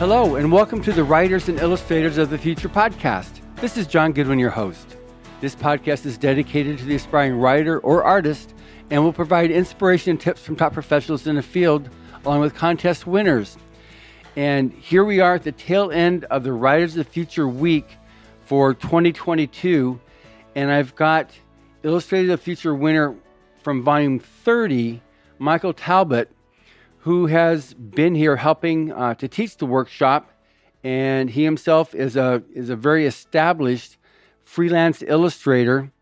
Hello, and welcome to the Writers and Illustrators of the Future podcast. This is John Goodwin, your host. This podcast is dedicated to the aspiring writer or artist and will provide inspiration and tips from top professionals in the field, along with contest winners. And here we are at the tail end of the Writers of the Future week for 2022. And I've got Illustrators of the Future winner from volume 30, Michael Talbot, who has been here helping uh, to teach the workshop. And he himself is a, is a very established freelance illustrator.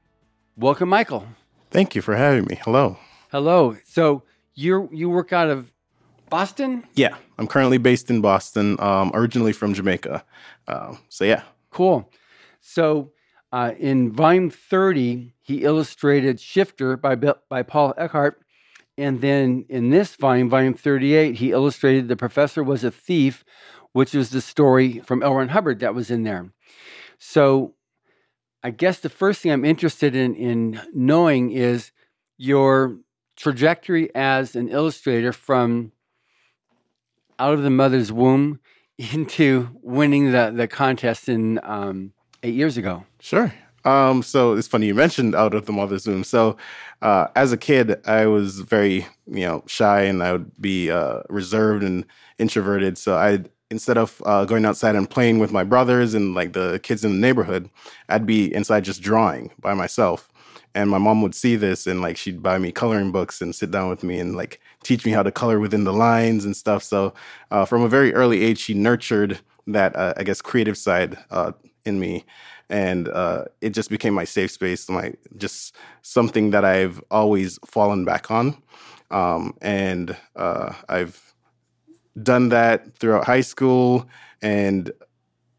Welcome, Michael. Thank you for having me. Hello. Hello. So you you work out of Boston? Yeah, I'm currently based in Boston, um, originally from Jamaica. Uh, so yeah. Cool. So uh, in volume 30, he illustrated Shifter by by Paul Eckheart, and then in this volume, volume 38, he illustrated The Professor Was a Thief, which was the story from L. Hubbard that was in there. So I guess the first thing I'm interested in, in knowing is your trajectory as an illustrator from out of the mother's womb into winning the, the contest in um, eight years ago. Sure. Um, so it's funny you mentioned out of the mother's womb. So uh, as a kid, I was very you know shy and I would be uh, reserved and introverted. So I instead of uh, going outside and playing with my brothers and like the kids in the neighborhood, I'd be inside just drawing by myself. And my mom would see this and like she'd buy me coloring books and sit down with me and like teach me how to color within the lines and stuff. So uh, from a very early age, she nurtured that uh, I guess creative side uh, in me, and uh, it just became my safe space, my just something that I've always fallen back on, um, and uh, I've done that throughout high school. And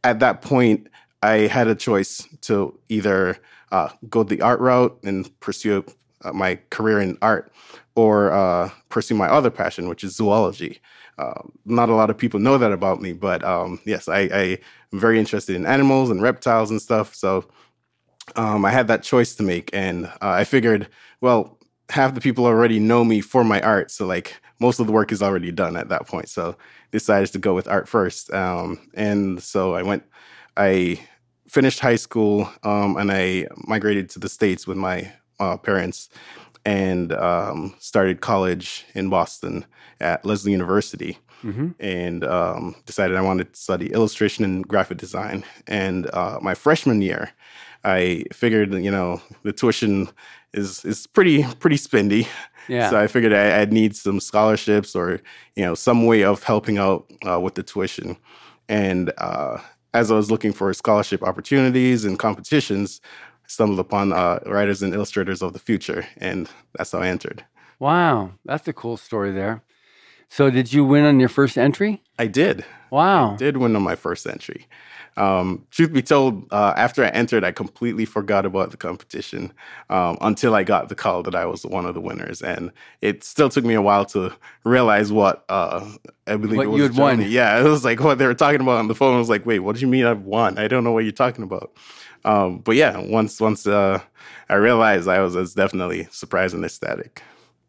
at that point, I had a choice to either uh, go the art route and pursue uh, my career in art or uh, pursue my other passion, which is zoology. Uh, not a lot of people know that about me, but um, yes, I, I, am very interested in animals and reptiles and stuff. So um, I had that choice to make. And uh, I figured, well, half the people already know me for my art. So, like, most of the work is already done at that point. So decided to go with art first. Um, and so I went, I finished high school um, and I migrated to the States with my uh, parents and um, started college in Boston at Lesley University. Mm-hmm. And um, decided I wanted to study illustration and graphic design. And uh, my freshman year, I figured, you know, the tuition is is pretty pretty spendy. Yeah. So I figured I, would need some scholarships or you know some way of helping out uh, with the tuition. And uh, as I was looking for scholarship opportunities and competitions, stumbled upon uh, Writers and Illustrators of the Future, and that's how I entered. Wow, that's a cool story there. So, did you win on your first entry? I did. Wow, I did win on my first entry. Um, truth be told, uh, after I entered, I completely forgot about the competition um, until I got the call that I was one of the winners, and it still took me a while to realize what uh, I believe what it was you had won. Yeah, it was like what they were talking about on the phone. I was like, "Wait, what do you mean I've won? I don't know what you're talking about." Um, but yeah, once once uh, I realized, I was, I was definitely surprised and ecstatic.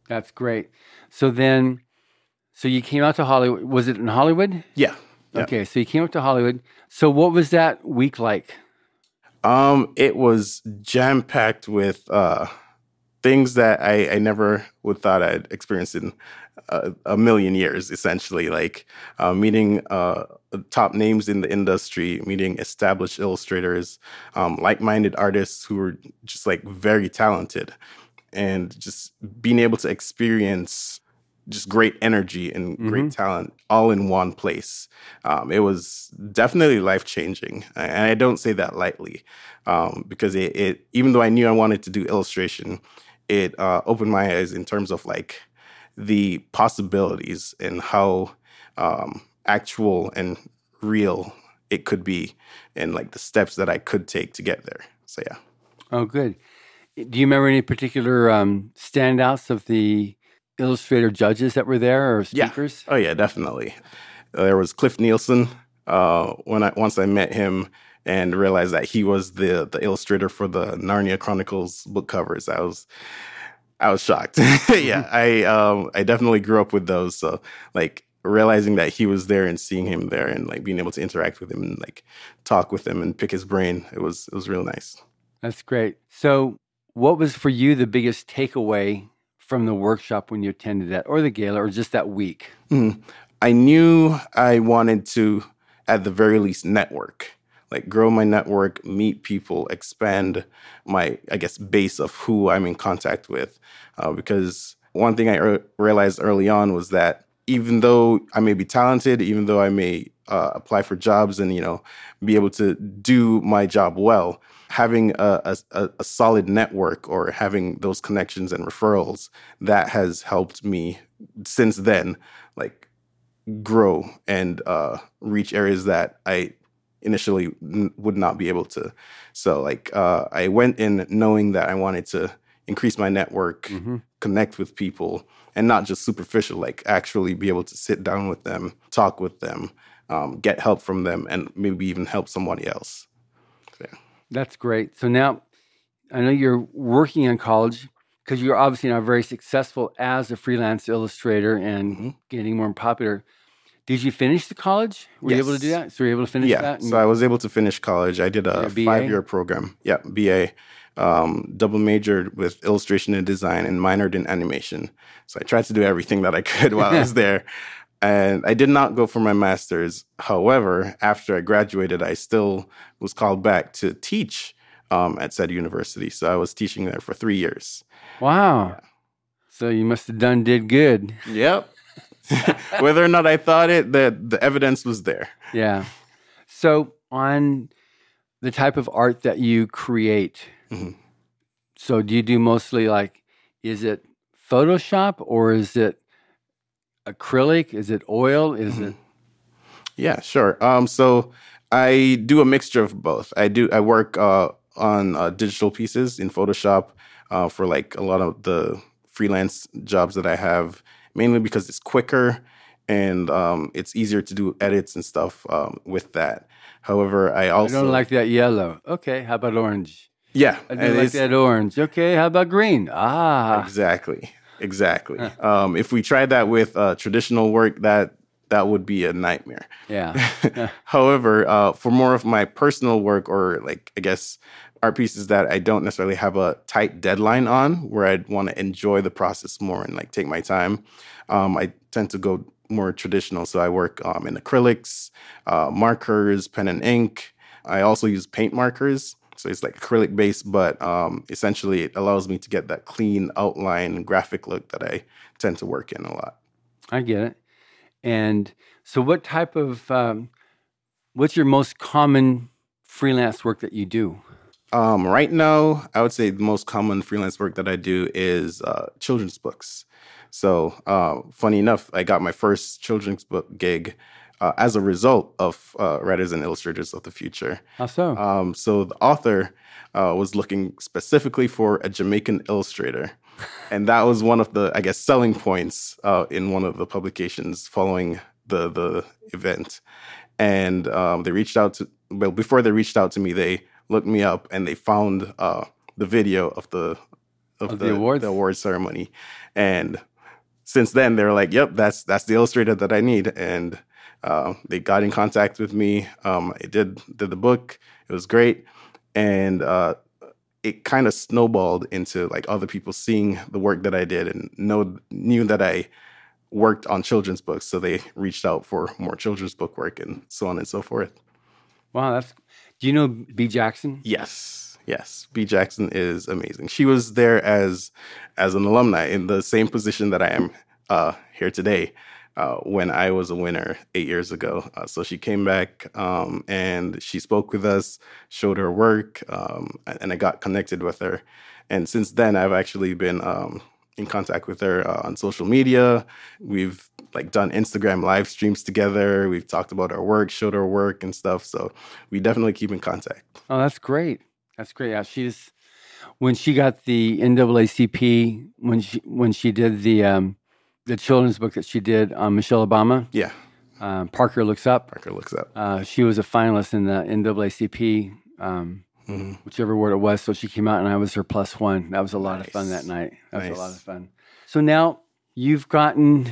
That's great. So then, so you came out to Hollywood. Was it in Hollywood? Yeah. Yeah. Okay, so you came up to Hollywood. So what was that week like? Um, it was jam packed with uh, things that I, I never would thought I'd experienced in a, a million years. Essentially, like uh, meeting uh, top names in the industry, meeting established illustrators, um, like-minded artists who were just like very talented, and just being able to experience just great energy and mm-hmm. great talent all in one place. Um, it was definitely life changing, and I don't say that lightly um, because it, it, even though I knew I wanted to do illustration, it uh, opened my eyes in terms of like the possibilities and how um, actual and real it could be, and like the steps that I could take to get there. So yeah. Oh, good. Do you remember any particular um, standouts of the illustrator judges that were there or speakers? Yeah. Oh yeah, definitely. There was Cliff Nielsen. Uh, when I once I met him and realized that he was the the illustrator for the Narnia Chronicles book covers, I was I was shocked. yeah, I um, I definitely grew up with those. So like realizing that he was there and seeing him there and like being able to interact with him and like talk with him and pick his brain, it was it was real nice. That's great. So, what was for you the biggest takeaway from the workshop when you attended that, or the gala, or just that week? Mm. I knew I wanted to, at the very least, network, like grow my network, meet people, expand my, I guess, base of who I'm in contact with. Uh, because one thing I re- realized early on was that even though I may be talented, even though I may uh, apply for jobs and you know be able to do my job well, having a, a, a, solid network or having those connections and referrals that has helped me since then, like grow and uh, reach areas that I initially n- would not be able to. So like uh, I went in knowing that I wanted to increase my network, mm-hmm. connect with people, and not just superficial, like actually be able to sit down with them, talk with them, um, get help from them, and maybe even help somebody else. Yeah. That's great. So now I know you're working in college because you're obviously now very successful as a freelance illustrator and mm-hmm. getting more popular. Did you finish the college? Were yes. you able to do that? So you were able to finish yeah. that? So I was able to finish college. I did a, a five year program. Yeah, BA um, double majored with illustration and design and minored in animation. So I tried to do everything that I could while I was there. And I did not go for my master's. However, after I graduated, I still was called back to teach um, at said university. So I was teaching there for three years. Wow. Yeah. So you must have done did good. Yep. Whether or not I thought it, the the evidence was there. Yeah. So on the type of art that you create, Mm-hmm. So do you do mostly like, is it Photoshop or is it acrylic? Is it oil? Is mm-hmm. it? Yeah, sure. Um, so I do a mixture of both. I do. I work uh, on uh, digital pieces in Photoshop uh, for like a lot of the freelance jobs that I have, mainly because it's quicker and um, it's easier to do edits and stuff um, with that. However, I also I don't like that yellow. Okay, how about orange? Yeah, I do like that orange. Okay, how about green? Ah, exactly, exactly. um, if we tried that with uh, traditional work, that that would be a nightmare. Yeah. However, uh, for more of my personal work, or like I guess art pieces that I don't necessarily have a tight deadline on, where I'd want to enjoy the process more and like take my time, um, I tend to go more traditional. So I work um, in acrylics, uh, markers, pen and ink. I also use paint markers. So it's like acrylic based, but um, essentially it allows me to get that clean outline graphic look that I tend to work in a lot. I get it. And so, what type of um, what's your most common freelance work that you do? Um, right now, I would say the most common freelance work that I do is uh, children's books. So, uh, funny enough, I got my first children's book gig uh, as a result of uh, Writers and Illustrators of the Future. How so? Um, so the author uh, was looking specifically for a Jamaican illustrator. and that was one of the, I guess, selling points uh, in one of the publications following the the event. And um, they reached out to, well, before they reached out to me, they looked me up and they found uh, the video of the of, of the, the awards? the award ceremony. And since then, they're like, "Yep, that's that's the illustrator that I need." And uh, they got in contact with me. Um, I did did the book. It was great, and uh, it kind of snowballed into like other people seeing the work that I did and know knew that I worked on children's books. So they reached out for more children's book work and so on and so forth. Wow, that's. Do you know Bea Jackson? Yes, yes. Bea Jackson is amazing. She was there as as an alumni in the same position that I am uh, here today uh, when I was a winner eight years ago. Uh, so she came back um, and she spoke with us, showed her work, um, and I got connected with her. And since then, I've actually been um, in contact with her uh, on social media. We've like done Instagram live streams together. We've talked about our work, showed our work and stuff. So we definitely keep in contact. Oh, that's great. That's great. Yeah, she's when she got the NAACP when she when she did the um, the children's book that she did on Michelle Obama. Yeah. Um, Parker looks up. Parker looks up. Uh, she was a finalist in the NAACP, um, mm-hmm. whichever word it was. So she came out, and I was her plus one. That was a lot nice. of fun that night. That nice. was a lot of fun. So now you've gotten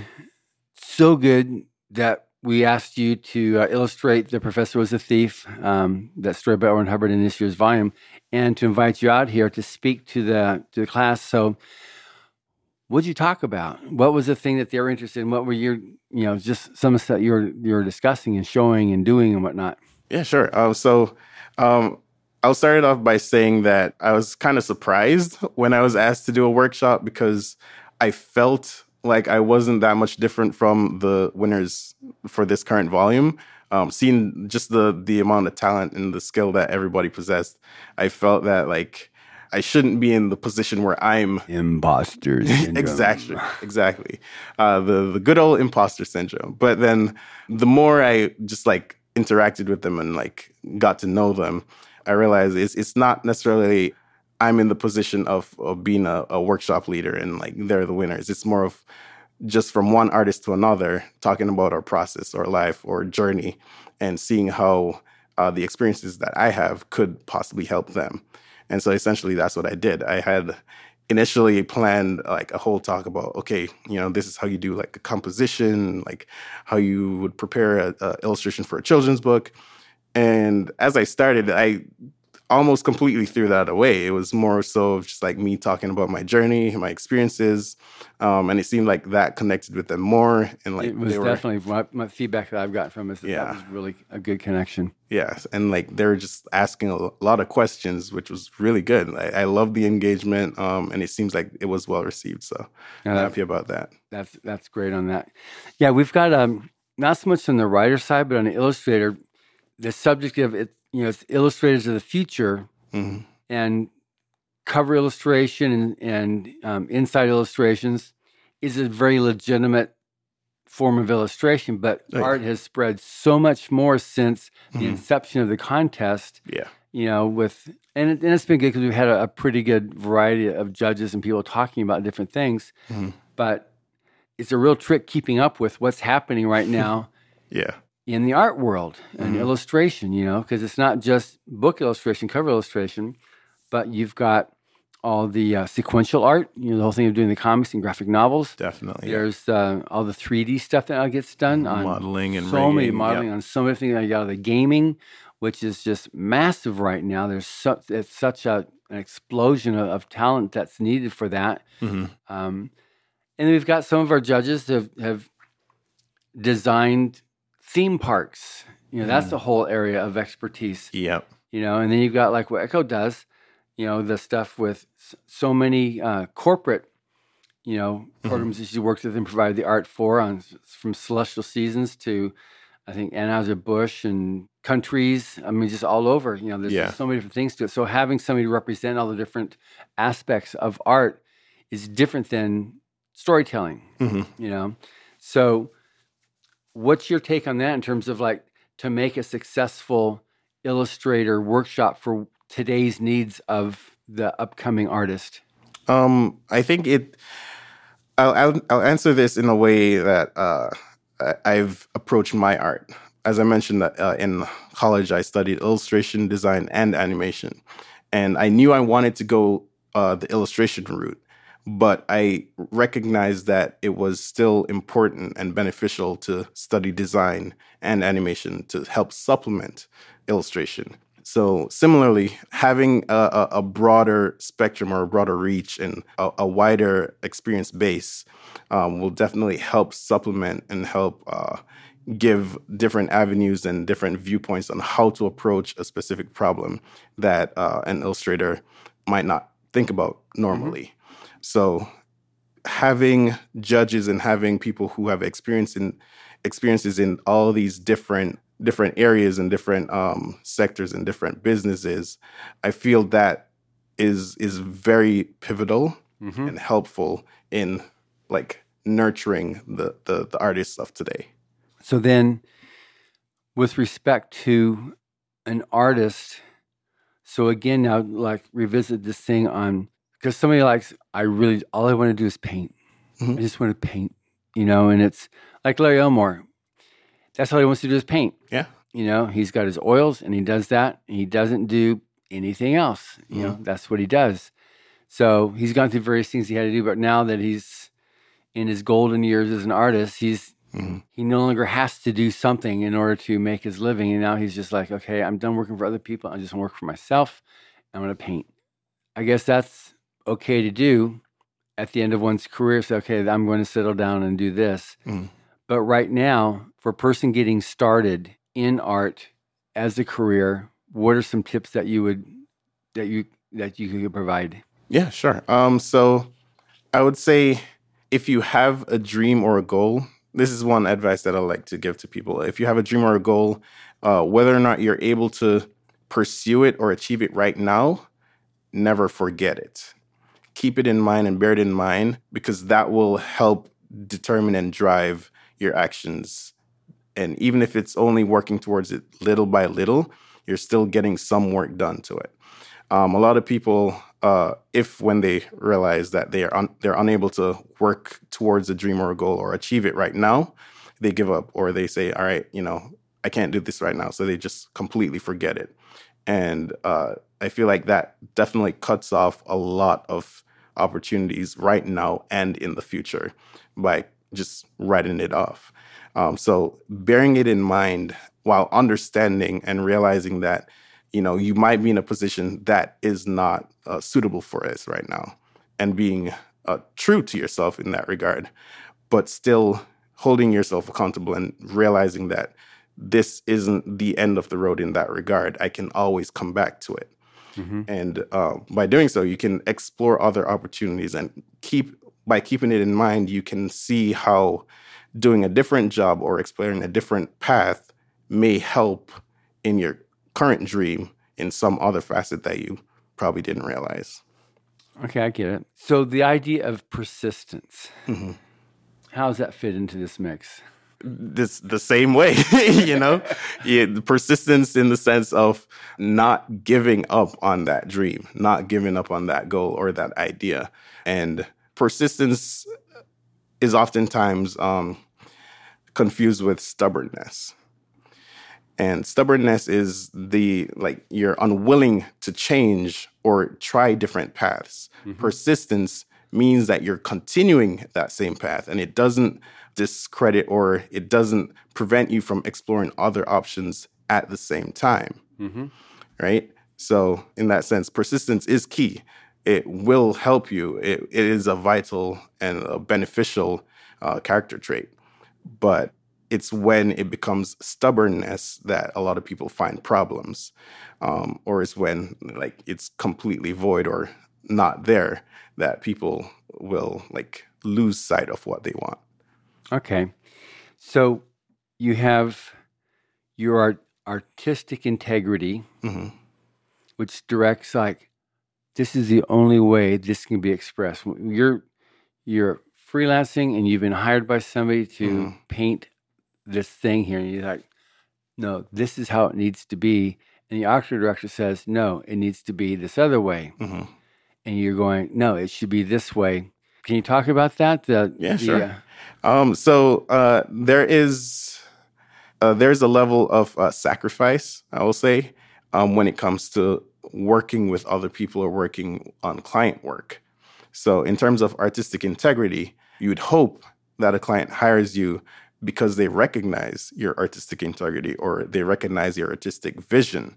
so good that we asked you to uh, illustrate The Professor Was a Thief, um, that story by L. Ron Hubbard in this year's volume, and to invite you out here to speak to the to the class. So, what did you talk about? What was the thing that they were interested in? What were your, you know, just some of the stuff you were you were discussing and showing and doing and whatnot? Yeah, sure. Uh, so, um, I'll start it off by saying that I was kind of surprised when I was asked to do a workshop because I felt like I wasn't that much different from the winners for this current volume. Um, seeing just the the amount of talent and the skill that everybody possessed, I felt that like I shouldn't be in the position where I'm imposters. exactly, exactly. Uh, the the good old imposter syndrome. But then the more I just like interacted with them and like got to know them, I realized it's it's not necessarily I'm in the position of, of being a, a workshop leader and like they're the winners. It's more of just from one artist to another, talking about our process or life or journey and seeing how uh, the experiences that I have could possibly help them. And so essentially that's what I did. I had initially planned like a whole talk about okay you know this is how you do like a composition like how you would prepare an illustration for a children's book and as i started i almost completely threw that away. It was more so of just like me talking about my journey, my experiences, um, and it seemed like that connected with them more. And like it was definitely my, my, feedback that I've got from is that, yeah. that was really a good connection. Yes, and like they were just asking a lot of questions, which was really good. I, I love the engagement, um, and it seems like it was well received. So yeah, I'm happy about that. That's that's great on that. Yeah, we've got um, not so much on the writer side, but on the illustrator, the subject of it you know, it's illustrators of the future mm-hmm. and cover illustration and, and um, inside illustrations is a very legitimate form of illustration, but right. art has spread so much more since mm-hmm. the inception of the contest. Yeah. You know, with, and, it, and it's been good because we've had a, a, pretty good variety of judges and people talking about different things. Mm-hmm. But it's a real trick keeping up with what's happening right now. yeah in the art world and mm-hmm. illustration, you know, because it's not just book illustration, cover illustration, but you've got all the uh, sequential art, you know, the whole thing of doing the comics and graphic novels. Definitely. There's uh, all the 3D stuff that now gets done on modeling and so many modeling on so many things. You got the gaming, which is just massive right now. There's such it's such a, an explosion of, of, talent that's needed for that. Mm-hmm. Um, and we've got some of our judges have, have designed theme parks. You know, mm. that's the whole area of expertise. Yep. You know, and then you've got like what Echo does, you know, the stuff with so many uh, corporate, you know, mm-hmm. programs mm-hmm. that she works with and provided the art for on from Celestial Seasons to I think Anheuser-Busch and countries. I mean, just all over. You know, there's yeah. so many different things to it. So having somebody to represent all the different aspects of art is different than storytelling. Mm-hmm. You know, so What's your take on that in terms of like to make a successful illustrator workshop for today's needs of the upcoming artist? Um, I think it. I'll, I'll, I'll answer this in a way that uh, I've approached my art. As I mentioned, uh, in college, I studied illustration, design, and animation, and I knew I wanted to go uh, the illustration route but I recognized that it was still important and beneficial to study design and animation to help supplement illustration. So, similarly, having a, a broader spectrum or a broader reach and a, a wider experience base um, will definitely help supplement and help uh, give different avenues and different viewpoints on how to approach a specific problem that uh, an illustrator might not think about normally. Mm-hmm. So having judges and having people who have experience in experiences in all these different different areas and different um, sectors and different businesses, I feel that is is very pivotal mm-hmm. and helpful in like nurturing the, the the artists of today. So then, with respect to an artist, so again now like revisit this thing on because somebody likes I really all I want to do is paint. Mm-hmm. I just want to paint, you know, and it's like Larry Elmore. That's all he wants to do is paint. Yeah. You know, he's got his oils and he does that. He doesn't do anything else. You mm-hmm. know, that's what he does. So he's gone through various things he had to do, but now that he's in his golden years as an artist, he's Mhm. He no longer has to do something in order to make his living. And now he's just like, okay, I'm done working for other people. I just want to work for myself. I'm going to paint. I guess that's okay to do at the end of one's career. Say, okay, I'm going to settle down and do this. Mhm. But right now, for a person getting started in art as a career, what are some tips that you would that you that you could provide? Yeah, sure. Um, so I would say if you have a dream or a goal, this is one advice that I like to give to people. If you have a dream or a goal, uh, whether or not you're able to pursue it or achieve it right now, never forget it. Keep it in mind and bear it in mind because that will help determine and drive your actions. And even if it's only working towards it little by little, you're still getting some work done to it. Um, a lot of people, uh, if when they realize that they are un- they're unable to work towards a dream or a goal or achieve it right now, they give up or they say, "All right, you know, I can't do this right now," so they just completely forget it. And uh, I feel like that definitely cuts off a lot of opportunities right now and in the future by just writing it off. Um, so bearing it in mind while understanding and realizing that you know you might be in a position that is not uh, suitable for us right now and being uh, true to yourself in that regard but still holding yourself accountable and realizing that this isn't the end of the road in that regard i can always come back to it Mhm. and uh, by doing so you can explore other opportunities and keep by keeping it in mind you can see how doing a different job or exploring a different path may help in your current dream in some other facet that you probably didn't realize Okay, I get it. So the idea of persistence, Mhm. how does that fit into this mix? This the same way you know? Yeah, persistence in the sense of not giving up on that dream not giving up on that goal or that idea. And persistence is oftentimes um, confused with stubbornness. And stubbornness is the like you're unwilling to change or try different paths. Mhm. persistence means that you're continuing that same path and it doesn't discredit or it doesn't prevent you from exploring other options at the same time. Mm-hmm. right? So in that sense persistence is key. It will help you. It, it is a vital and a beneficial uh, character trait. But it's when it becomes stubbornness that a lot of people find problems um, or it's when like it's completely void or not there that people will like lose sight of what they want Okay. So you have your art, artistic integrity, Mhm. which directs like this is the only way this can be expressed. You're you're freelancing and you've been hired by somebody to Mhm. paint this thing here, and you're like, no, this is how it needs to be. And the art director says, no, it needs to be this other way. Mhm. And you're going, no, it should be this way. Can you talk about that? The, Yeah, sure. uh, Um, so uh, there is uh, there's a level of uh, sacrifice, I will say, um, when it comes to working with other people or working on client work. So in terms of artistic integrity, you would hope that a client hires you because they recognize your artistic integrity or they recognize your artistic vision,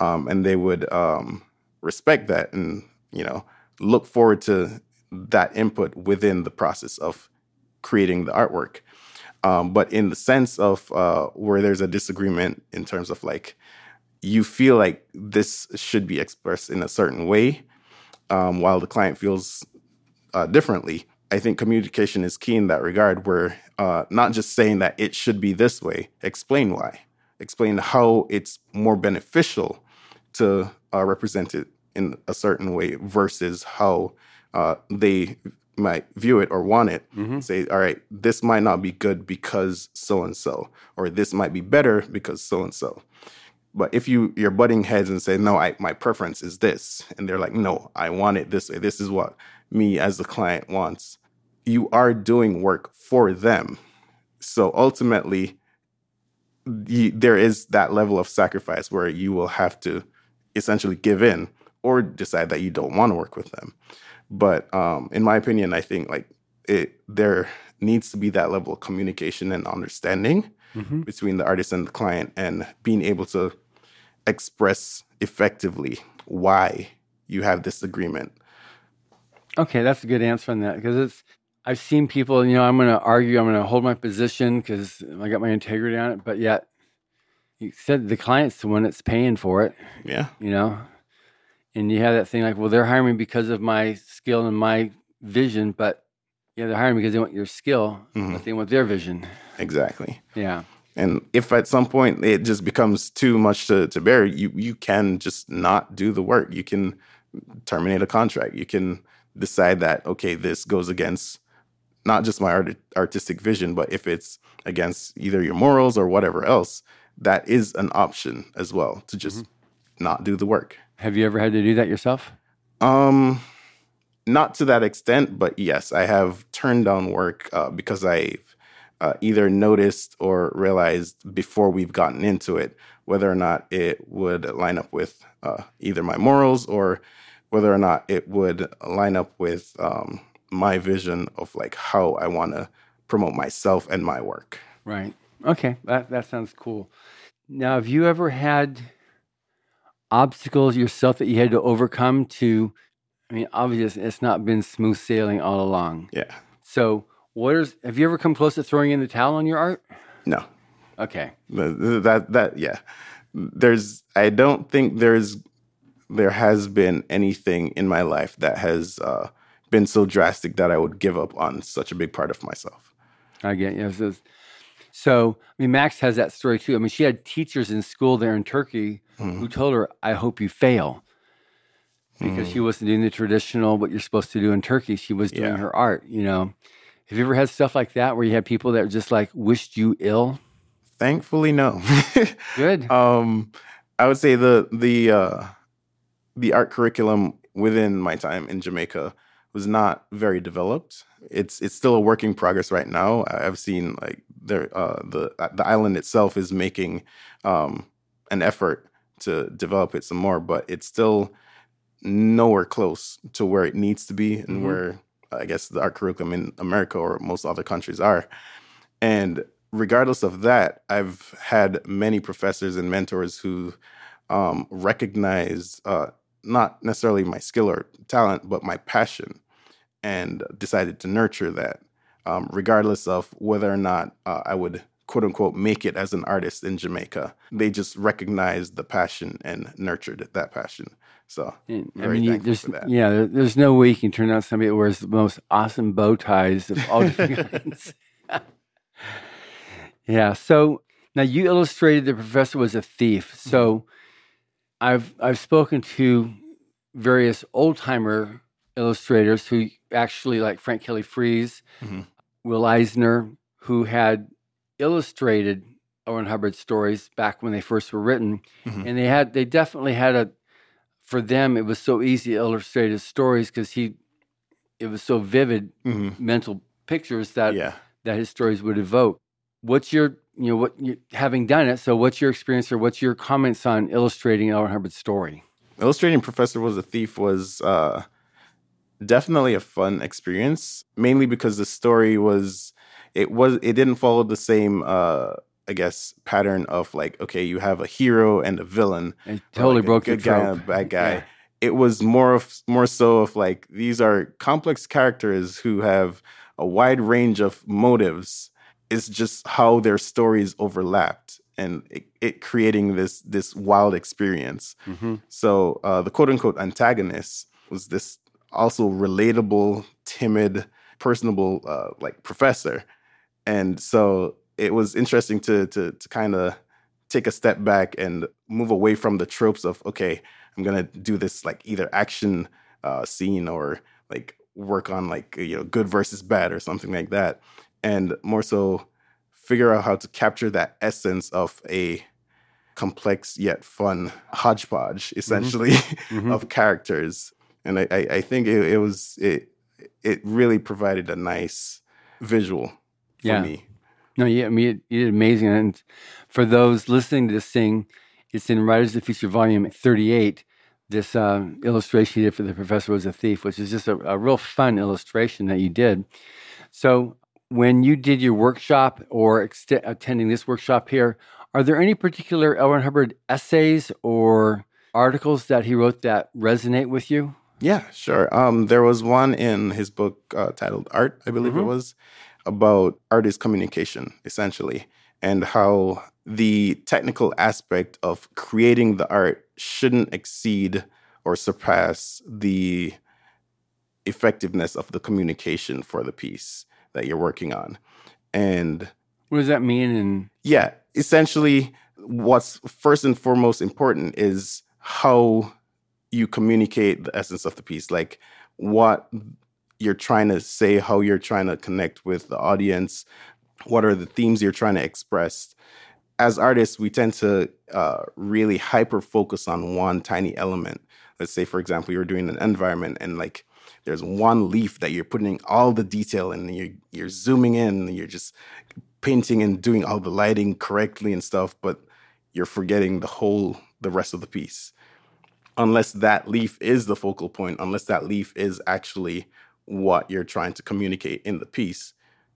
um, and they would um, respect that and you know look forward to that input within the process of creating the artwork. Um, but in the sense of uh, where there's a disagreement in terms of like, you feel like this should be expressed in a certain way, um, while the client feels uh, differently. I think communication is key in that regard, where uh, not just saying that it should be this way, explain why, explain how it's more beneficial to uh, represent it in a certain way versus how uh, they might view it or want it mhm. say, all right, this might not be good because so and so, or this might be better because so and so. But if you you're butting heads and say, no, I my preference is this, and they're like, no, I want it this way. This is what me as the client wants. You are doing work for them. So ultimately, you, there is that level of sacrifice where you will have to essentially give in or decide that you don't want to work with them. But um, in my opinion, I think like it, there needs to be that level of communication and understanding Mm-hmm. between the artist and the client and being able to express effectively why you have this agreement. Okay, that's a good answer on that because it's. I've seen people, you know, I'm going to argue, I'm going to hold my position because I got my integrity on it, but yet you said the client's the one that's paying for it, Yeah. you know, and you have that thing like, well, they're hiring me because of my skill and my vision, but yeah, they're hiring me because they want your skill, Mhm. but they want their vision. Exactly. Yeah. And if at some point it just becomes too much to, to bear, you you can just not do the work. You can terminate a contract. You can decide that okay, this goes against not just my art, artistic vision, but if it's against either your morals or whatever else, that is an option as well to just not do the work. Have you ever had to do that yourself? Um, not to that extent, but yes, I have turned down work uh, because I've uh, either noticed or realized before we've gotten into it whether or not it would line up with uh, either my morals or whether or not it would line up with um, my vision of like how I want to promote myself and my work. Right. Okay. That that sounds cool. Now, have you ever had obstacles yourself that you had to overcome to I mean, obviously it's not been smooth sailing all along. Yeah. So, what is have you ever come close to throwing in the towel on your art? No. Okay. Th- th- that that yeah there's i don't think there's there has been anything in my life that has uh, been so drastic that i would give up on such a big part of myself I get you. So, I mean, Max has that story too. I mean, she had teachers in school there in Turkey who told her, "I hope you fail," because she wasn't doing the traditional what you're supposed to do in Turkey. She was doing Yeah. her art. You know, have you ever had stuff like that where you had people that just like wished you ill? thankfully no Good. um i would say the the uh the art curriculum within my time in jamaica was not very developed it's it's still a work in progress right now. I've seen like there uh the the island itself is making um an effort to develop it some more but it's still nowhere close to where it needs to be and Mhm. where i guess the art curriculum in america or most other countries are. And regardless of that, I've had many professors and mentors who um, recognize uh, not necessarily my skill or talent, but my passion, and decided to nurture that, um, regardless of whether or not uh, I would quote unquote make it as an artist in Jamaica. They just recognized the passion and nurtured that passion. So And, I very mean, you, there's for that. yeah, there, there's no way you can turn out somebody that wears the most awesome bow ties of all different kinds. yeah. So now you illustrated the professor was a thief. So I've I've spoken to various old timer illustrators who actually like Frank Kelly Freas, Mhm. Will Eisner, who had illustrated Ron Hubbard stories back when they first were written, Mhm. and they had they definitely had a for them it was so easy to illustrate his stories because he it was so vivid Mhm. mental pictures that yeah. that his stories would evoke. What's your you know what you, having done it? So what's your experience or what's your comments on illustrating Ron Hubbard's story? illustrating professor was a thief was uh definitely a fun experience mainly because the story was it was it didn't follow the same uh i guess pattern of like okay you have a hero and a villain It totally like, a broke the good guy and a bad guy Yeah. it was more of more so of like these are complex characters who have a wide range of motives it's just how their stories overlapped and it, it creating this this wild experience Mhm. so uh, the quote unquote antagonist was this also relatable, timid, personable uh, like professor, and so it was interesting to to to kind of take a step back and move away from the tropes of okay, I'm gonna do this like either action uh, scene or like work on like you know good versus bad or something like that, and more so figure out how to capture that essence of a complex yet fun hodgepodge essentially Mhm. of characters and i i, think it, it was it it really provided a nice visual for Yeah. me No, yeah, I mean, you, you did amazing. And for those listening to this thing, it's in Writers of the Future Volume 38. This uh, illustration you did for The Professor Was a Thief, which is just a, a real fun illustration that you did. So, when you did your workshop or ext- attending this workshop here, are there any particular. Ron Hubbard essays or articles that he wrote that resonate with you? Yeah, sure. Um, there was one in his book uh, titled Art, I believe Mhm. it was, about artist communication, essentially, and how the technical aspect of creating the art shouldn't exceed or surpass the effectiveness of the communication for the piece that you're working on. And What does that mean? And yeah, essentially, what's first and foremost important is how you communicate the essence of the piece, like what you're trying to say, how you're trying to connect with the audience, what are the themes you're trying to express. As artists, we tend to uh, really hyper focus on one tiny element. Let's say, for example, you're doing an environment and like there's one leaf that you're putting all the detail and you're, you're zooming in, and you're just painting and doing all the lighting correctly and stuff, but you're forgetting the whole the rest of the piece. Unless that leaf is the focal point, unless that leaf is actually what you're trying to communicate in the piece,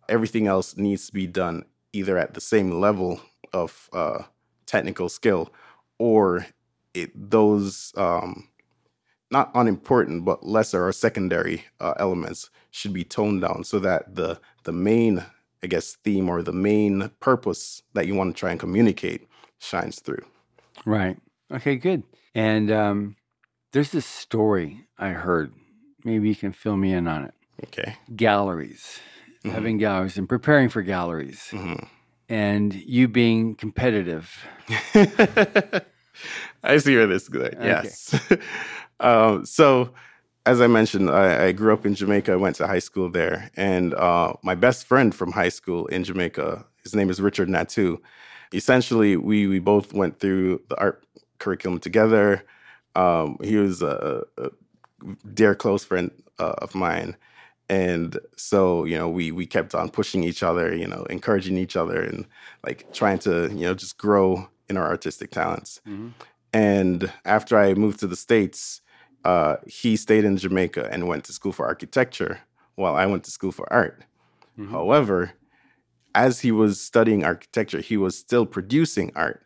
everything else needs to be done either at the same level of uh, technical skill or it, those um, not unimportant but lesser or secondary uh, elements should be toned down so that the the main I guess theme or the main purpose that you want to try and communicate shines through. right. Okay, good. And um, there's this story I heard. Maybe you can fill me in on it. Okay. Galleries, Mhm. having galleries and preparing for galleries, Mhm. and you being competitive. I see where this is going. Yes. um, so, as I mentioned, I, I grew up in Jamaica. I went to high school there, and uh, my best friend from high school in Jamaica, his name is Richard Natu. Essentially, we we both went through the art curriculum together. Um, he was a, a dear close friend uh, of mine, and so you know we we kept on pushing each other, you know, encouraging each other, and like trying to you know just grow in our artistic talents. Mhm. And after I moved to the States, uh, he stayed in Jamaica and went to school for architecture while I went to school for art. Mhm. However, as he was studying architecture, he was still producing art.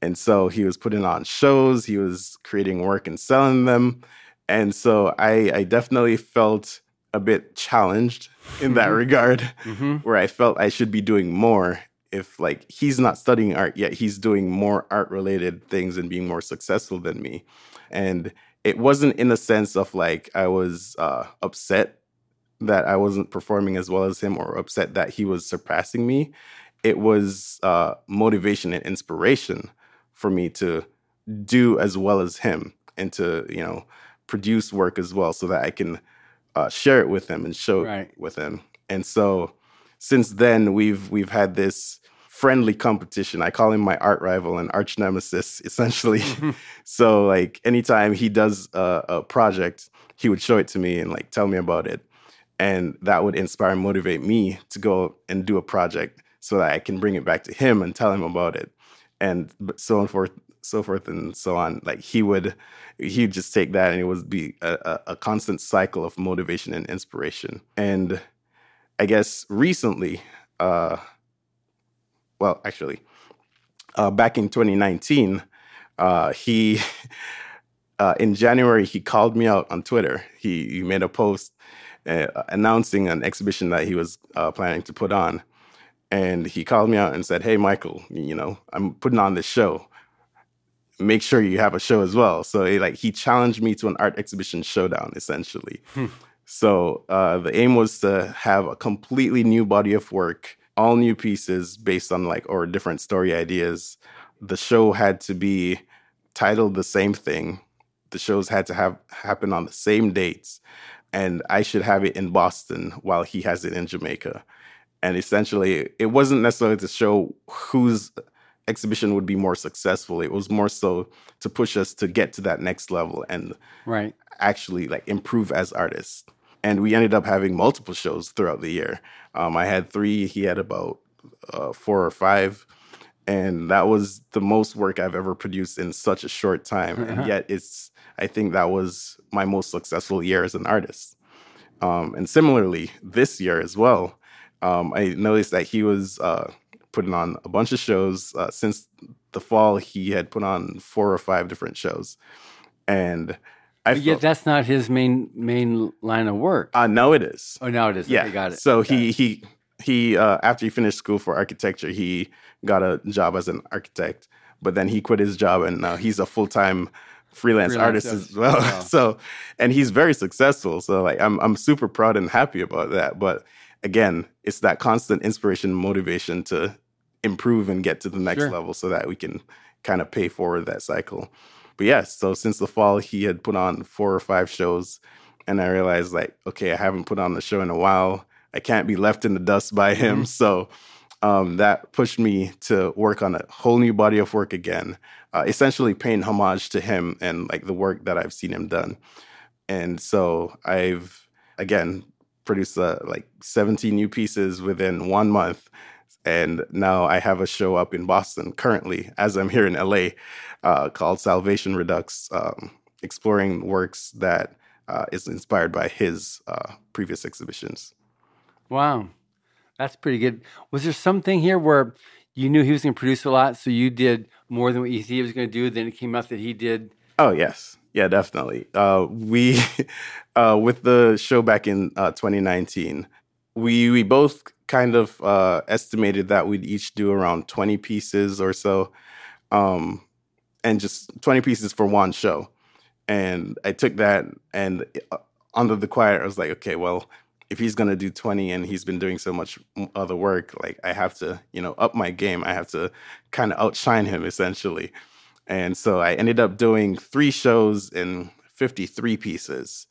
And so he was putting on shows, he was creating work and selling them. And so I, I definitely felt a bit challenged in that Mhm. regard Mhm. where I felt I should be doing more if like he's not studying art yet he's doing more art related things and being more successful than me and it wasn't in a sense of like I was uh, upset that I wasn't performing as well as him or upset that he was surpassing me it was uh, motivation and inspiration for me to do as well as him and to you know produce work as well so that I can uh, share it with him and show Right. it with him and so since then we've we've had this friendly competition. I call him my art rival and arch nemesis, essentially. so like anytime he does a, a project, he would show it to me and like tell me about it, and that would inspire and motivate me to go and do a project so that I can bring it back to him and tell him about it, and so on forth, so forth and so on. Like he would, he'd just take that and it would be a, a, constant cycle of motivation and inspiration. And I guess recently, uh, well, actually, uh, back in 2019, uh, he, uh, in January, he called me out on Twitter. He, he made a post uh, announcing an exhibition that he was uh, planning to put on. And he called me out and said, Hey, Michael, you know, I'm putting on this show. Make sure you have a show as well. So, he, like, he challenged me to an art exhibition showdown, essentially. Hmm. So uh, the aim was to have a completely new body of work, all new pieces based on like or different story ideas. The show had to be titled the same thing. The shows had to have happen on the same dates, and I should have it in Boston while he has it in Jamaica. And essentially, it wasn't necessarily to show whose exhibition would be more successful. It was more so to push us to get to that next level and Right. actually like improve as artists. And we ended up having multiple shows throughout the year. Um, I had three, he had about uh, four or five. And that was the most work I've ever produced in such a short time. And yet, it's, I think that was my most successful year as an artist. Um, and similarly, this year as well, um, I noticed that he was uh, putting on a bunch of shows uh, since the fall. He had put on four or five different shows, and I But yet that's not his main main line of work. uh, no, it is. oh, now it is. Yeah, Okay, got it. So Got he it. he he uh, after he finished school for architecture, he got a job as an architect. But then he quit his job, and now he's a full time freelance, Freelance artist artist. as well. Wow. so, and he's very successful. So like I'm I'm super proud and happy about that. But again, it's that constant inspiration, and motivation to improve and get to the next Sure. level, so that we can kind of pay forward that cycle. But yes, so since the fall, he had put on four or five shows, and I realized like, okay, I haven't put on a show in a while. I can't be left in the dust by him. Mhm. So um, that pushed me to work on a whole new body of work again, uh, essentially paying homage to him and like the work that I've seen him done. And so I've again produced uh, like 17 new pieces within one month. And now I have a show up in Boston currently, as I'm here in LA, uh, called Salvation Redux, um, exploring works that uh, is inspired by his uh, previous exhibitions. Wow, that's pretty good. Was there something here where you knew he was going to produce a lot, so you did more than what you thought he was going to do? Then it came out that he did. Oh yes, yeah, definitely. Uh, we uh, with the show back in uh, 2019, we we both kind of uh, estimated that we'd each do around 20 pieces or so, um, and just 20 pieces for one show. And I took that and uh, under the quiet, I was like, okay, well, if he's gonna do 20 and he's been doing so much other work, like I have to, you know, up my game. I have to kind of outshine him essentially. And so I ended up doing three shows in 53 pieces.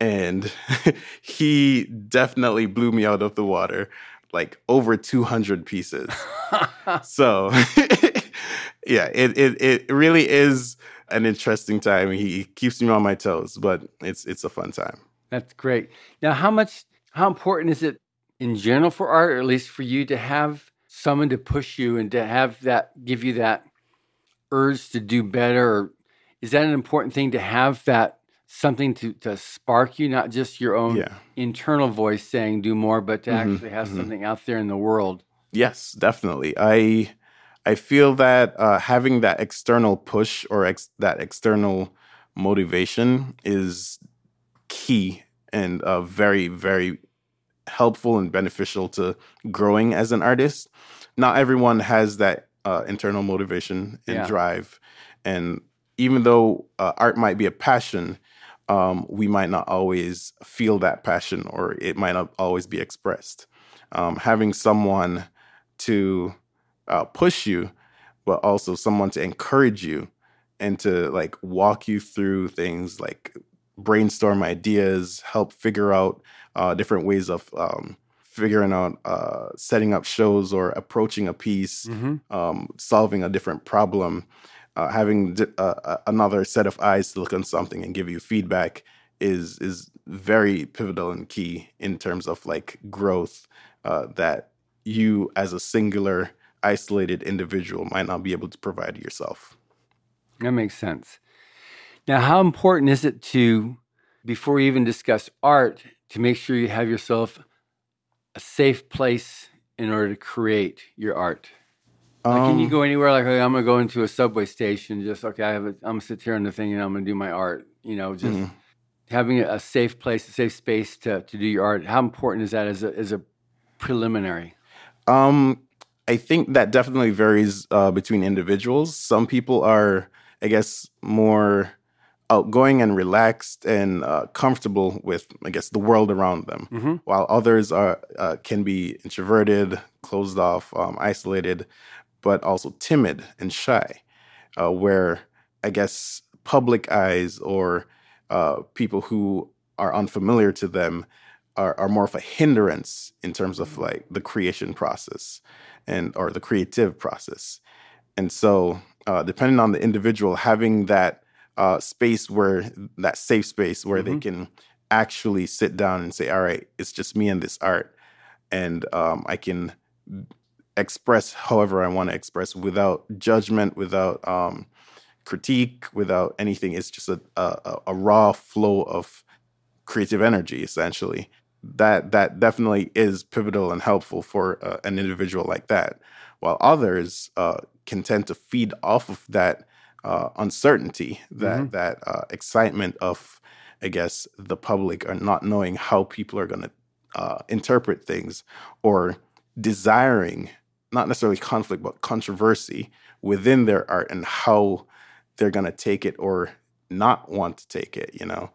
And he definitely blew me out of the water, like over 200 pieces. so yeah, it, it it really is an interesting time. He keeps me on my toes, but it's it's a fun time. That's great. Now, how much, how important is it in general for art, or at least for you, to have someone to push you and to have that give you that urge to do better? Is that an important thing to have that something to, to spark you, not just your own Yeah. internal voice saying do more, but to Mhm, actually have mhm. something out there in the world? Yes, definitely. I I feel that uh, having that external push or ex- that external motivation is key and uh, very very helpful and beneficial to growing as an artist. Not everyone has that uh, internal motivation and Yeah. drive, and even though uh, art might be a passion, um, we might not always feel that passion, or it might not always be expressed. Um, having someone to uh, push you, but also someone to encourage you and to like walk you through things like brainstorm ideas, help figure out uh, different ways of um, figuring out uh, setting up shows or approaching a piece, Mm-hmm. um, solving a different problem, uh, having di- uh, uh, another set of eyes to look on something and give you feedback is is very pivotal and key in terms of like growth uh, that you as a singular isolated individual might not be able to provide yourself. That makes sense. Now, how important is it to, before you even discuss art, to make sure you have yourself a safe place in order to create your art? Like, can you Um, go anywhere? Like, okay, I'm gonna go into a subway station. Just okay, I have. A, I'm gonna sit here on the thing, and I'm gonna do my art. You know, just Mhm. having a safe place, a safe space to to do your art. How important is that as a as a preliminary? Um, I think that definitely varies uh, between individuals. Some people are, I guess, more outgoing and relaxed and uh, comfortable with, I guess, the world around them, Mm-hmm. while others are uh, can be introverted, closed off, um, isolated, but also timid and shy, uh, where I guess public eyes or uh, people who are unfamiliar to them are, are more of a hindrance in terms of like the creation process and or the creative process. And so, uh, depending on the individual, having that uh, space where that safe space where they Mhm. can actually sit down and say, "All right, it's just me and this art," and um, I can express however I want to express without judgment, without um, critique, without anything. It's just a, a a- a raw flow of creative energy, essentially. that that definitely is pivotal and helpful for uh, an individual like that. While others uh, can tend to feed off of that uh, uncertainty, that Mhm. that uh, excitement of, I guess, the public or not knowing how people are going to uh, interpret things, or desiring not necessarily conflict but controversy within their art and how they're going to take it or not want to take it. You know,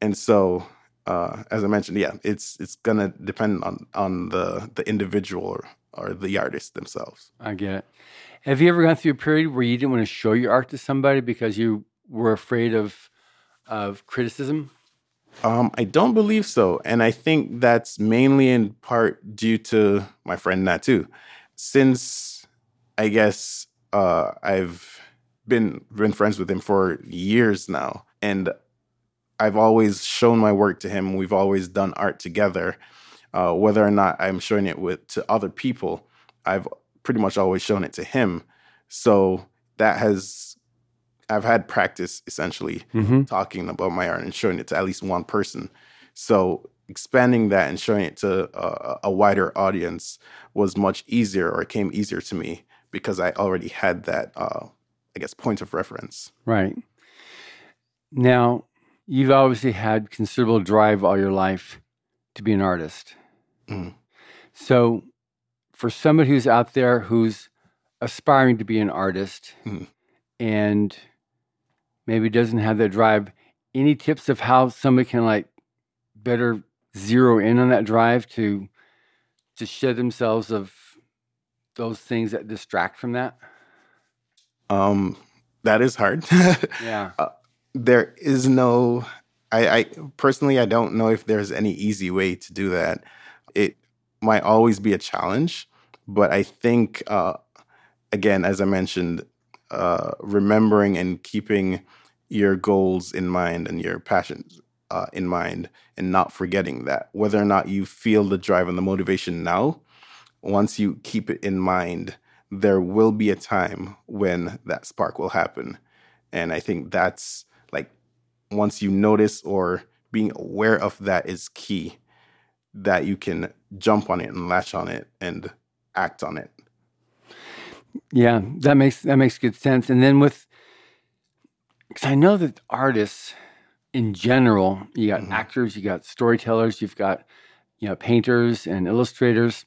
and so uh, as I mentioned, yeah, it's it's gonna depend on on the the individual or, or the artist themselves. I get it. Have you ever gone through a period where you didn't want to show your art to somebody because you were afraid of of criticism? Um, I don't believe so, and I think that's mainly in part due to my friend Natu. Since I guess uh, I've been been friends with him for years now, and I've always shown my work to him. We've always done art together. Uh, whether or not I'm showing it with to other people, I've pretty much always shown it to him. So that has I've had practice essentially Mm-hmm. talking about my art and showing it to at least one person. So expanding that and showing it to a, a wider audience was much easier, or it came easier to me because I already had that, uh, I guess, point of reference. Right. Now, you've obviously had considerable drive all your life to be an artist. Mhm. So, for somebody who's out there who's aspiring to be an artist Mhm. and maybe doesn't have that drive, any tips of how somebody can like better zero in on that drive to to shed themselves of those things that distract from that? Um, that is hard. Yeah. there is no I, I personally i don't know if there's any easy way to do that it might always be a challenge but i think uh, again as i mentioned uh, remembering and keeping your goals in mind and your passions uh, in mind and not forgetting that. Whether or not you feel the drive and the motivation now once you keep it in mind there will be a time when that spark will happen. And i think that's like once you notice or being aware of that is key that you can jump on it and latch on it and act on it Yeah, that makes that makes good sense. And then with, because I know that artists in general, you got Mhm. actors, you got storytellers, you've got you know painters and illustrators.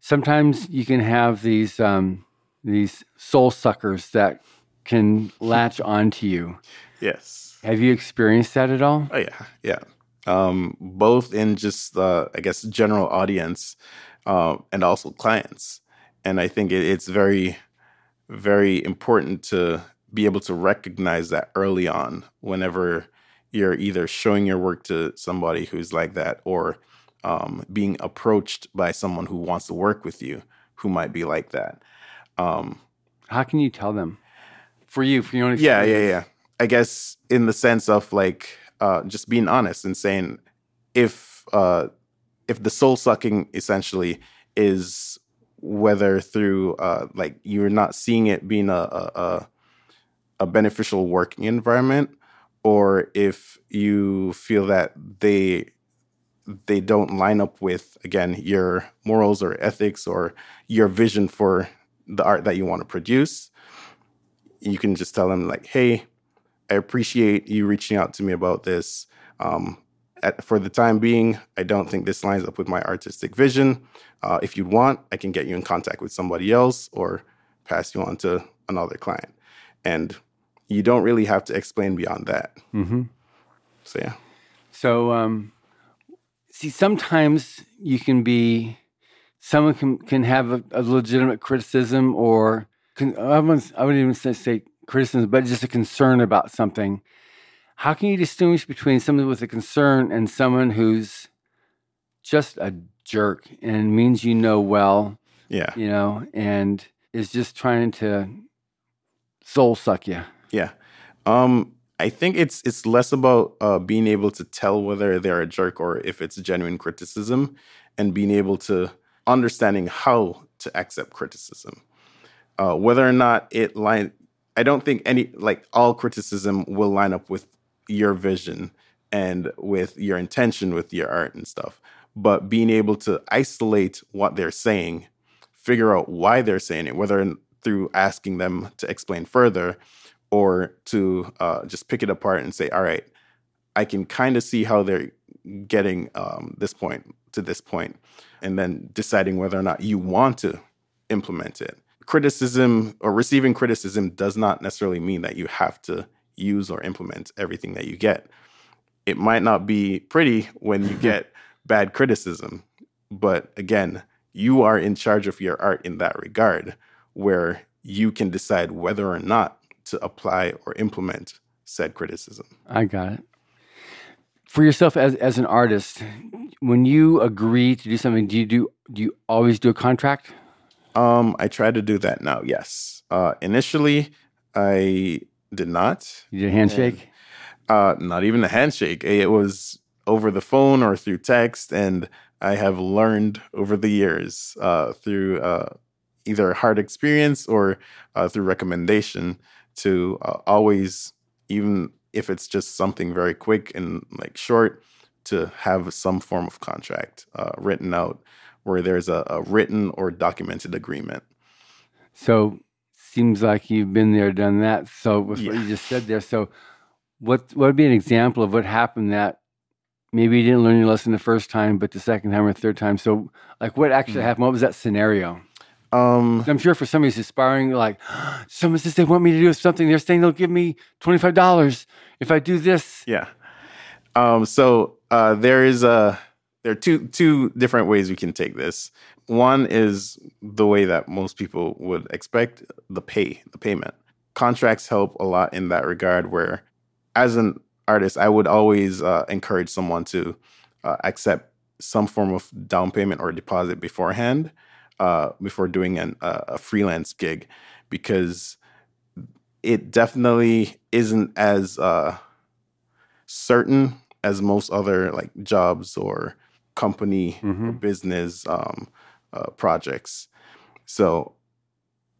Sometimes you can have these um, these soul suckers that can latch onto you. yes Have you experienced that at all? oh yeah yeah um both in just uh i guess general audience um and also clients and i think it, it's very very important to be able to recognize that early on whenever you're either showing your work to somebody who's like that or um, being approached by someone who wants to work with you who might be like that um, How can you tell them? For you, for your own yeah experience. yeah yeah i guess in the sense of like uh, just being honest and saying if uh, if the soul sucking essentially is whether through uh, like you're not seeing it being a, a, a beneficial working environment or if you feel that they they don't line up with again your morals or ethics or your vision for the art that you want to produce you can just tell them like hey i appreciate you reaching out to me about this. Um, at, for the time being i don't think this lines up with my artistic vision. Uh, if you'd want i can get you in contact with somebody else or pass you on to another client. And you don't really have to explain beyond that. Hmm so yeah. So, um, see, sometimes you can be, someone can, can have a, a legitimate criticism or, I, wouldn't, I wouldn't even say criticism, but just a concern about something. How can you distinguish between someone with a concern and someone who's just a jerk and means you know well, yeah you know, and is just trying to soul suck you? Yeah. Um, I think it's it's less about uh, being able to tell whether they're a jerk or if it's genuine criticism, and being able to understanding how to accept criticism. Uh, whether or not it line, I don't think any like all criticism will line up with your vision and with your intention with your art and stuff. But being able to isolate what they're saying, figure out why they're saying it, whether through asking them to explain further or to uh, just pick it apart and say, all right, I can kind of see how they're getting um, this point to this point, and then deciding whether or not you want to implement it. Criticism or receiving criticism does not necessarily mean that you have to use or implement everything that you get. It might not be pretty when you get bad criticism, but again, you are in charge of your art in that regard, where you can decide whether or not to apply or implement said criticism. I got it. For yourself as, as an artist, when you agree to do something, do you do do you always do a contract? Um, I try to do that now. Yes. Uh, initially, I did not. You did a handshake? And, uh, not even a handshake. It was over the phone or through text, and I have learned over the years uh, through uh, either hard experience or uh, through recommendation to uh, always, even if it's just something very quick and like short, to have some form of contract uh, written out where there's a, a, written or documented agreement. So seems like you've been there, done that. So with yeah. what you just said there, so what what would be an example of what happened that maybe you didn't learn your lesson the first time, but the second time or third time? So like what actually mm-hmm. happened? What was that scenario? Um, I'm sure for somebody who's aspiring, like someone says they want me to do something, they're saying they'll give me twenty five dollars if I do this. Yeah. Um, so uh, there is a there are two two different ways we can take this. One is the way that most people would expect the pay, the payment. Contracts help a lot in that regard. Where, as an artist, I would always uh, encourage someone to uh, accept some form of down payment or deposit beforehand uh, before doing an, a freelance gig because it definitely isn't as uh, certain as most other like jobs or company mm-hmm. or business um, uh, projects. So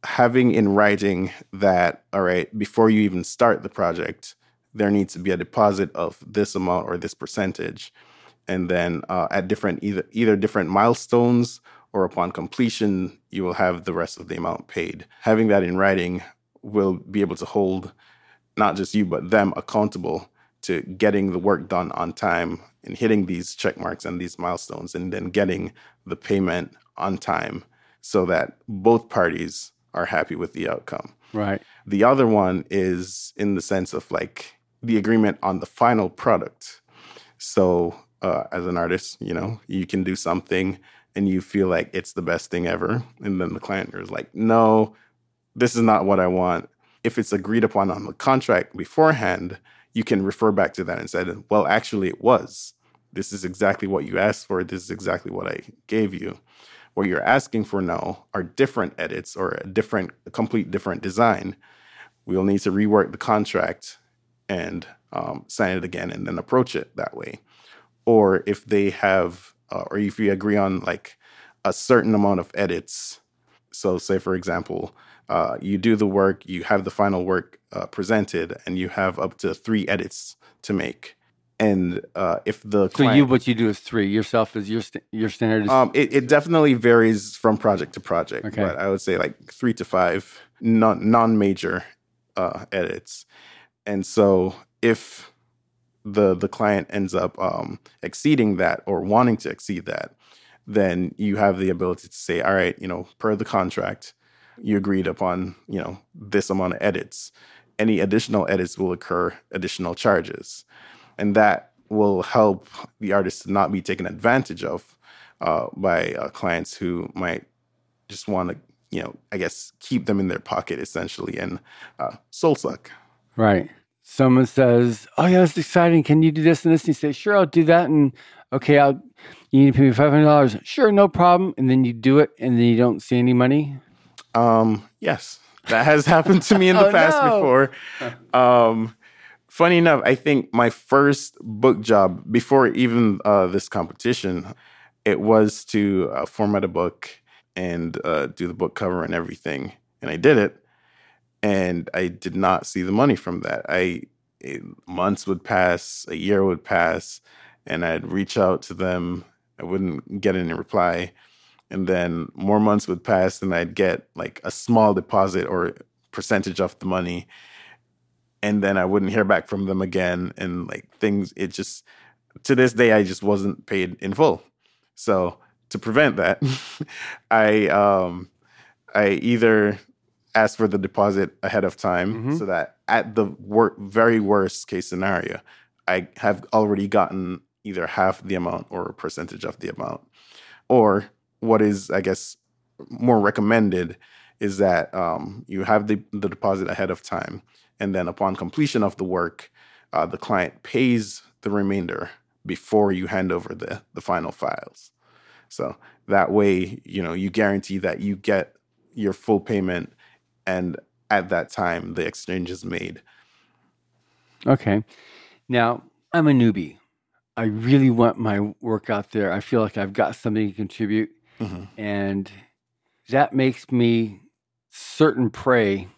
having in writing that all right before you even start the project there needs to be a deposit of this amount or this percentage and then uh, at different either either different milestones or upon completion, you will have the rest of the amount paid. Having that in writing will be able to hold not just you, but them accountable to getting the work done on time and hitting these check marks and these milestones and then getting the payment on time so that both parties are happy with the outcome. Right. The other one is in the sense of like the agreement on the final product. So, uh, as an artist, you know, you can do something and you feel like it's the best thing ever. And then the client is like, no, this is not what I want. If it's agreed upon on the contract beforehand, you can refer back to that and say, well, actually, it was. This is exactly what you asked for. This is exactly what I gave you. What you're asking for now are different edits or a different, a complete different design. We'll need to rework the contract and um, sign it again and then approach it that way. Or if they have uh, or if you agree on like a certain amount of edits. So, say for example, uh, you do the work, you have the final work uh, presented, and you have up to three edits to make. And uh, if the so you what you do is three yourself is your st- your standard. Is- um, it, it definitely varies from project to project, okay. but I would say like three to five non non major uh, edits. And so if the the client ends up um, exceeding that or wanting to exceed that, then you have the ability to say, all right, you know, per the contract, you agreed upon, you know, this amount of edits. Any additional edits will occur additional charges, and that will help the artist not be taken advantage of uh, by uh, clients who might just want to, you know, I guess keep them in their pocket essentially and uh, soul suck. Right someone says, "Oh yeah, that's exciting. Can you do this and this?" And you say, "Sure, I'll do that." And okay, I'll you need to pay me five hundred dollars. Sure, no problem. And then you do it, and then you don't see any money. Um, yes, that has happened to me in the oh, past no. before. Um, funny enough, I think my first book job before even uh, this competition, it was to uh, format a book and uh, do the book cover and everything, and I did it and I did not see the money from that. I it, months would pass, a year would pass, and I'd reach out to them. I wouldn't get any reply. And then more months would pass, and I'd get like a small deposit or percentage of the money. And then I wouldn't hear back from them again. And like things, it just, to this day, I just wasn't paid in full. So to prevent that, I, um, I either ask for the deposit ahead of time mm-hmm. so that at the wor- very worst case scenario, I have already gotten either half the amount or a percentage of the amount. Or what is, I guess, more recommended is that um, you have the, the deposit ahead of time. And then upon completion of the work, uh, the client pays the remainder before you hand over the, the final files. So that way, you know, you guarantee that you get your full payment and at that time the exchange is made. Okay. Now, I'm a newbie. I really want my work out there. I feel like I've got something to contribute. Mm-hmm. And that makes me certain prey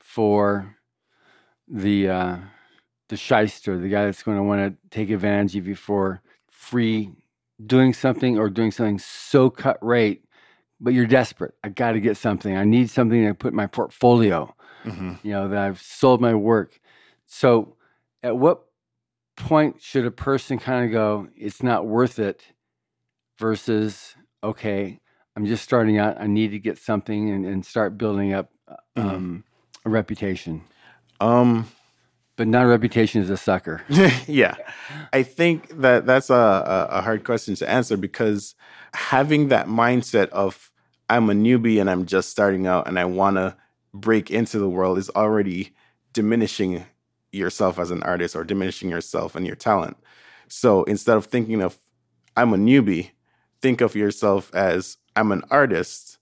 for the uh, the shyster, the guy that's going to want to take advantage of you for free doing something or doing something so cut rate, but you're desperate. I got to get something. I need something to put in my portfolio. Mm-hmm. You know that I've sold my work. So, at what point should a person kind of go, "It's not worth it," versus, "Okay, I'm just starting out. I need to get something and, and start building up mm-hmm. um, mm-hmm. a reputation." Um, but not a reputation as a sucker. yeah. I think that that's a, a hard question to answer because having that mindset of I'm a newbie and I'm just starting out and I want to break into the world is already diminishing yourself as an artist or diminishing yourself and your talent. So instead of thinking of I'm a newbie, think of yourself as I'm an artist.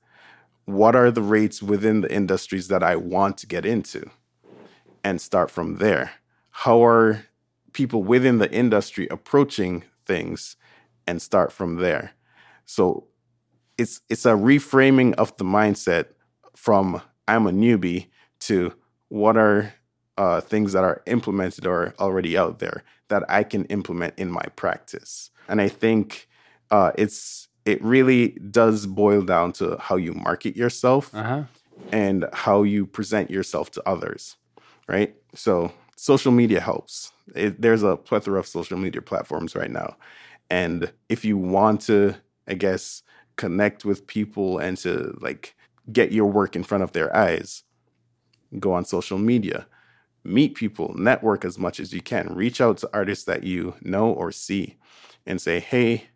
What are the rates within the industries that I want to get into? and start from there. How are people within the industry approaching things and start from there? So it's it's a reframing of the mindset from I'm a newbie to what are uh, things that are implemented or already out there that I can implement in my practice. And I think uh, it's it really does boil down to how you market yourself uh-huh. and how you present yourself to others right? So social media helps. It, there's a plethora of social media platforms right now. And if you want to, I guess, connect with people and to like get your work in front of their eyes, go on social media, meet people, network as much as you can, reach out to artists that you know or see and say, hey,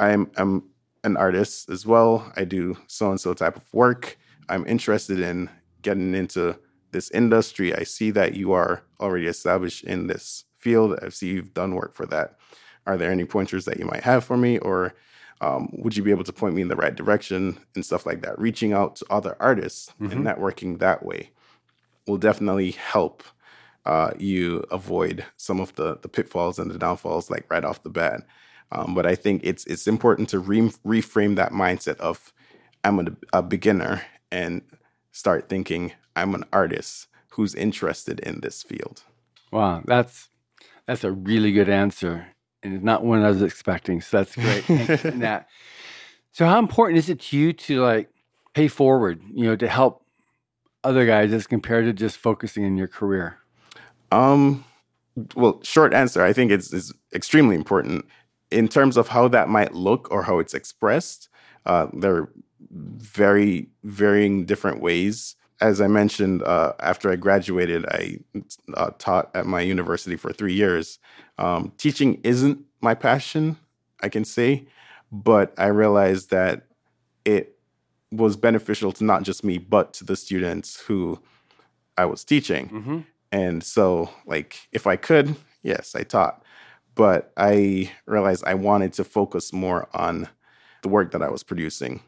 I'm, I'm an artist as well. I do so and so type of work. I'm interested in getting into this industry. I see that you are already established in this field. I see you've done work for that. Are there any pointers that you might have for me, or um, would you be able to point me in the right direction and stuff like that? Reaching out to other artists mm-hmm. and networking that way will definitely help uh, you avoid some of the the pitfalls and the downfalls, like right off the bat. Um, but I think it's it's important to re- reframe that mindset of I'm a, a beginner and start thinking I'm an artist who's interested in this field. Wow, that's that's a really good answer, and it's not one I was expecting. So that's great. that. So, how important is it to you to like pay forward? You know, to help other guys as compared to just focusing in your career. Um, well, short answer. I think it's, it's extremely important in terms of how that might look or how it's expressed. Uh, there are very varying different ways as I mentioned, uh, after I graduated, I uh, taught at my university for three years. Um, teaching isn't my passion, I can say, but I realized that it was beneficial to not just me, but to the students who I was teaching. Mm-hmm. And so, like, if I could, yes, I taught. But I realized I wanted to focus more on the work that I was producing.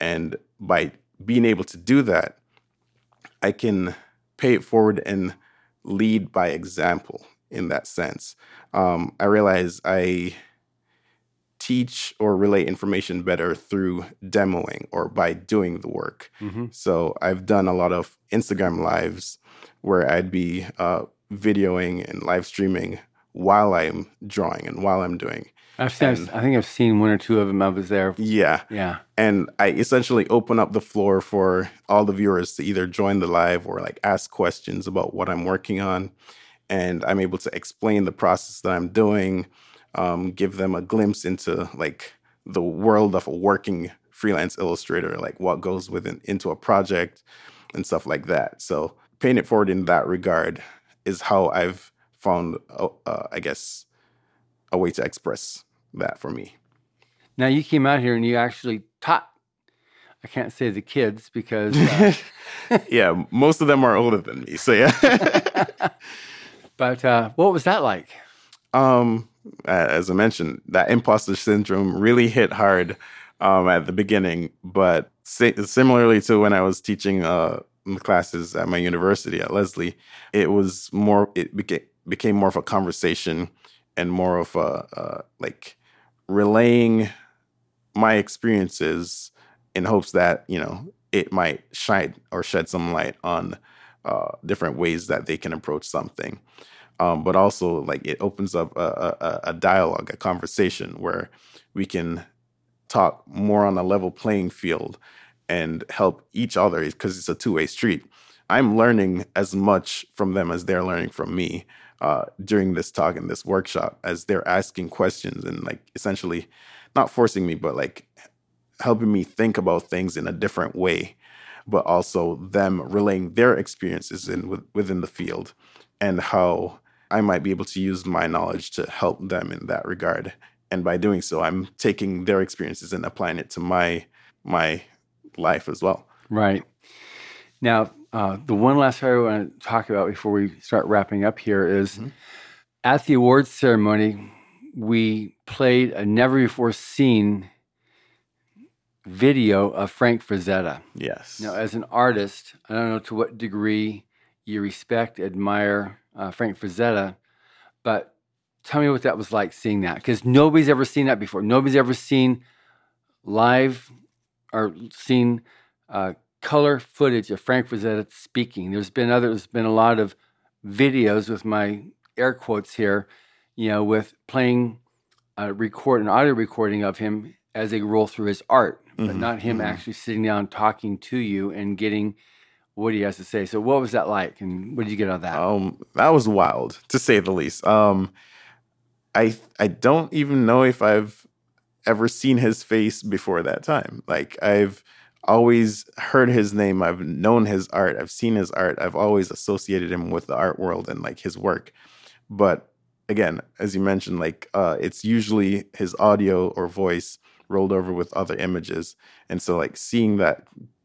And by being able to do that, I can pay it forward and lead by example in that sense. Um, I realize I teach or relay information better through demoing or by doing the work. Mm-hmm. So I've done a lot of Instagram lives where I'd be uh, videoing and live streaming while I'm drawing and while I'm doing. I've seen, And- I think I've seen one or two of them. I was there. Yeah. Yeah. And I essentially open up the floor for all the viewers to either join the live or like ask questions about what I'm working on. And I'm able to explain the process that I'm doing, um, give them a glimpse into like the world of a working freelance illustrator, like what goes within into a project and stuff like that. So paying it forward in that regard is how I've found, uh, I guess, a way to express that for me. Now you came out here and you actually taught. I can't say the kids because, uh, yeah, most of them are older than me. So yeah. but uh, what was that like? um, as I mentioned, that imposter syndrome really hit hard um, at the beginning. But si- similarly to when I was teaching uh, classes at my university at Lesley, it was more. It became became more of a conversation and more of a like relaying my experiences in hopes that you know it might shine or shed some light on uh, different ways that they can approach something. Um, but also like it opens up a, a, a- dialogue a conversation where we can talk more on a level playing field and help each other because it's a two-way street. I'm learning as much from them as they're learning from me uh, during this talk and this workshop as they're asking questions and like essentially not forcing me but like helping me think about things in a different way but also them relaying their experiences in within the field and how I might be able to use my knowledge to help them in that regard. And by doing so, I'm taking their experiences and applying it to my my life as well. Right. Now, uh, the one last thing I want to talk about before we start wrapping up here is Mhm. at the awards ceremony, we played a never before seen video of Frank Frazetta. Yes. Now, as an artist, I don't know to what degree you respect, admire uh, Frank Frazetta, but tell me what that was like seeing that because nobody's ever seen that before. Nobody's ever seen live or seen uh, color footage of Frank Frazetta speaking. There's been other, there's been a lot of videos with my air quotes here, you know, with playing a record, an audio recording of him as they roll through his art, but Mhm, not him mhm. actually sitting down talking to you and getting what he has to say. So, what was that like, and what did you get out of that? Um, that was wild to say the least. Um, I I don't even know if I've ever seen his face before that time. Like I've always heard his name, I've known his art, I've seen his art, I've always associated him with the art world and like his work. But again, as you mentioned, like uh, it's usually his audio or voice rolled over with other images, and so like seeing that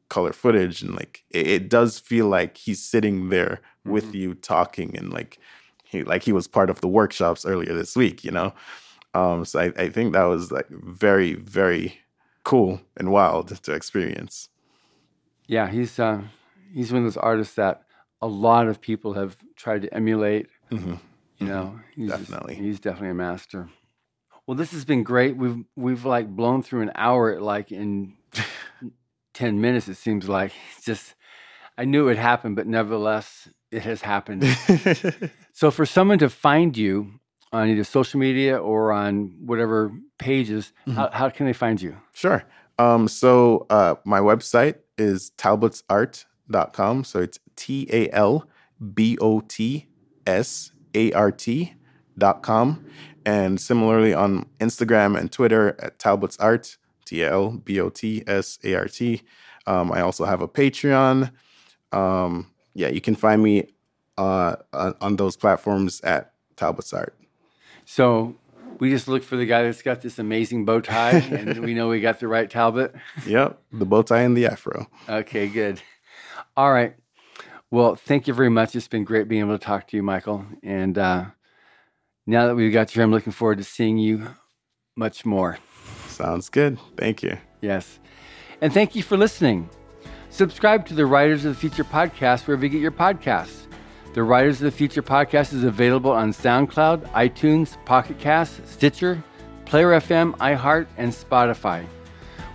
color footage and like it, it does feel like he's sitting there with Mhm. you talking and like he like he was part of the workshops earlier this week, you know. Um, so I, I think that was like very very cool and wild to experience. Yeah, he's uh, he's one of those artists that a lot of people have tried to emulate. hmm You know, he's just- Definitely. he's definitely a master. Well, this has been great. We've we've like blown through an hour like in ten minutes. It seems like it's just I knew it would happen, but nevertheless, it has happened. so, for someone to find you on either social media or on whatever pages, how, how can they find you? Sure. Um, so uh, my website is talbotsart.com. So it's T A L B O T S A R T dot com. And similarly on Instagram and Twitter at Talbot's Art, T A L B O T S A R T. Um, I also have a Patreon. Um, yeah, you can find me uh, on, on those platforms at Talbot's Art. So, we just look for the guy that's got this amazing bow tie, and we know we got the right Talbot. Yep, the bow tie and the afro. Okay, good. All right. Well, thank you very much. It's been great being able to talk to you, Michael. And uh, now that we've got you, I'm looking forward to seeing you much more. Sounds good. Thank you. Yes. And thank you for listening. Subscribe to the Writers of the Future podcast wherever you get your podcasts. The Writers of the Future podcast is available on SoundCloud, iTunes, Pocket Cast, Stitcher, Player FM, iHeart, and Spotify.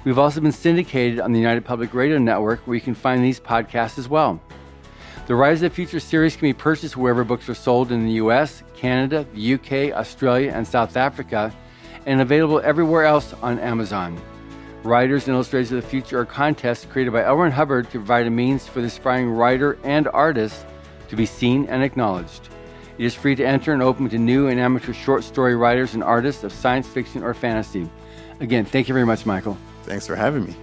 We've also been syndicated on the United Public Radio Network where you can find these podcasts as well. The Writers of the Future series can be purchased wherever books are sold in the US, Canada, the UK, Australia, and South Africa, and available everywhere else on Amazon. Writers and Illustrators of the Future are contests created by L. Hubbard to provide a means for the aspiring writer and artist to be seen and acknowledged. It is free to enter and open to new and amateur short story writers and artists of science fiction or fantasy. Again, thank you very much, Michael. Thanks for having me.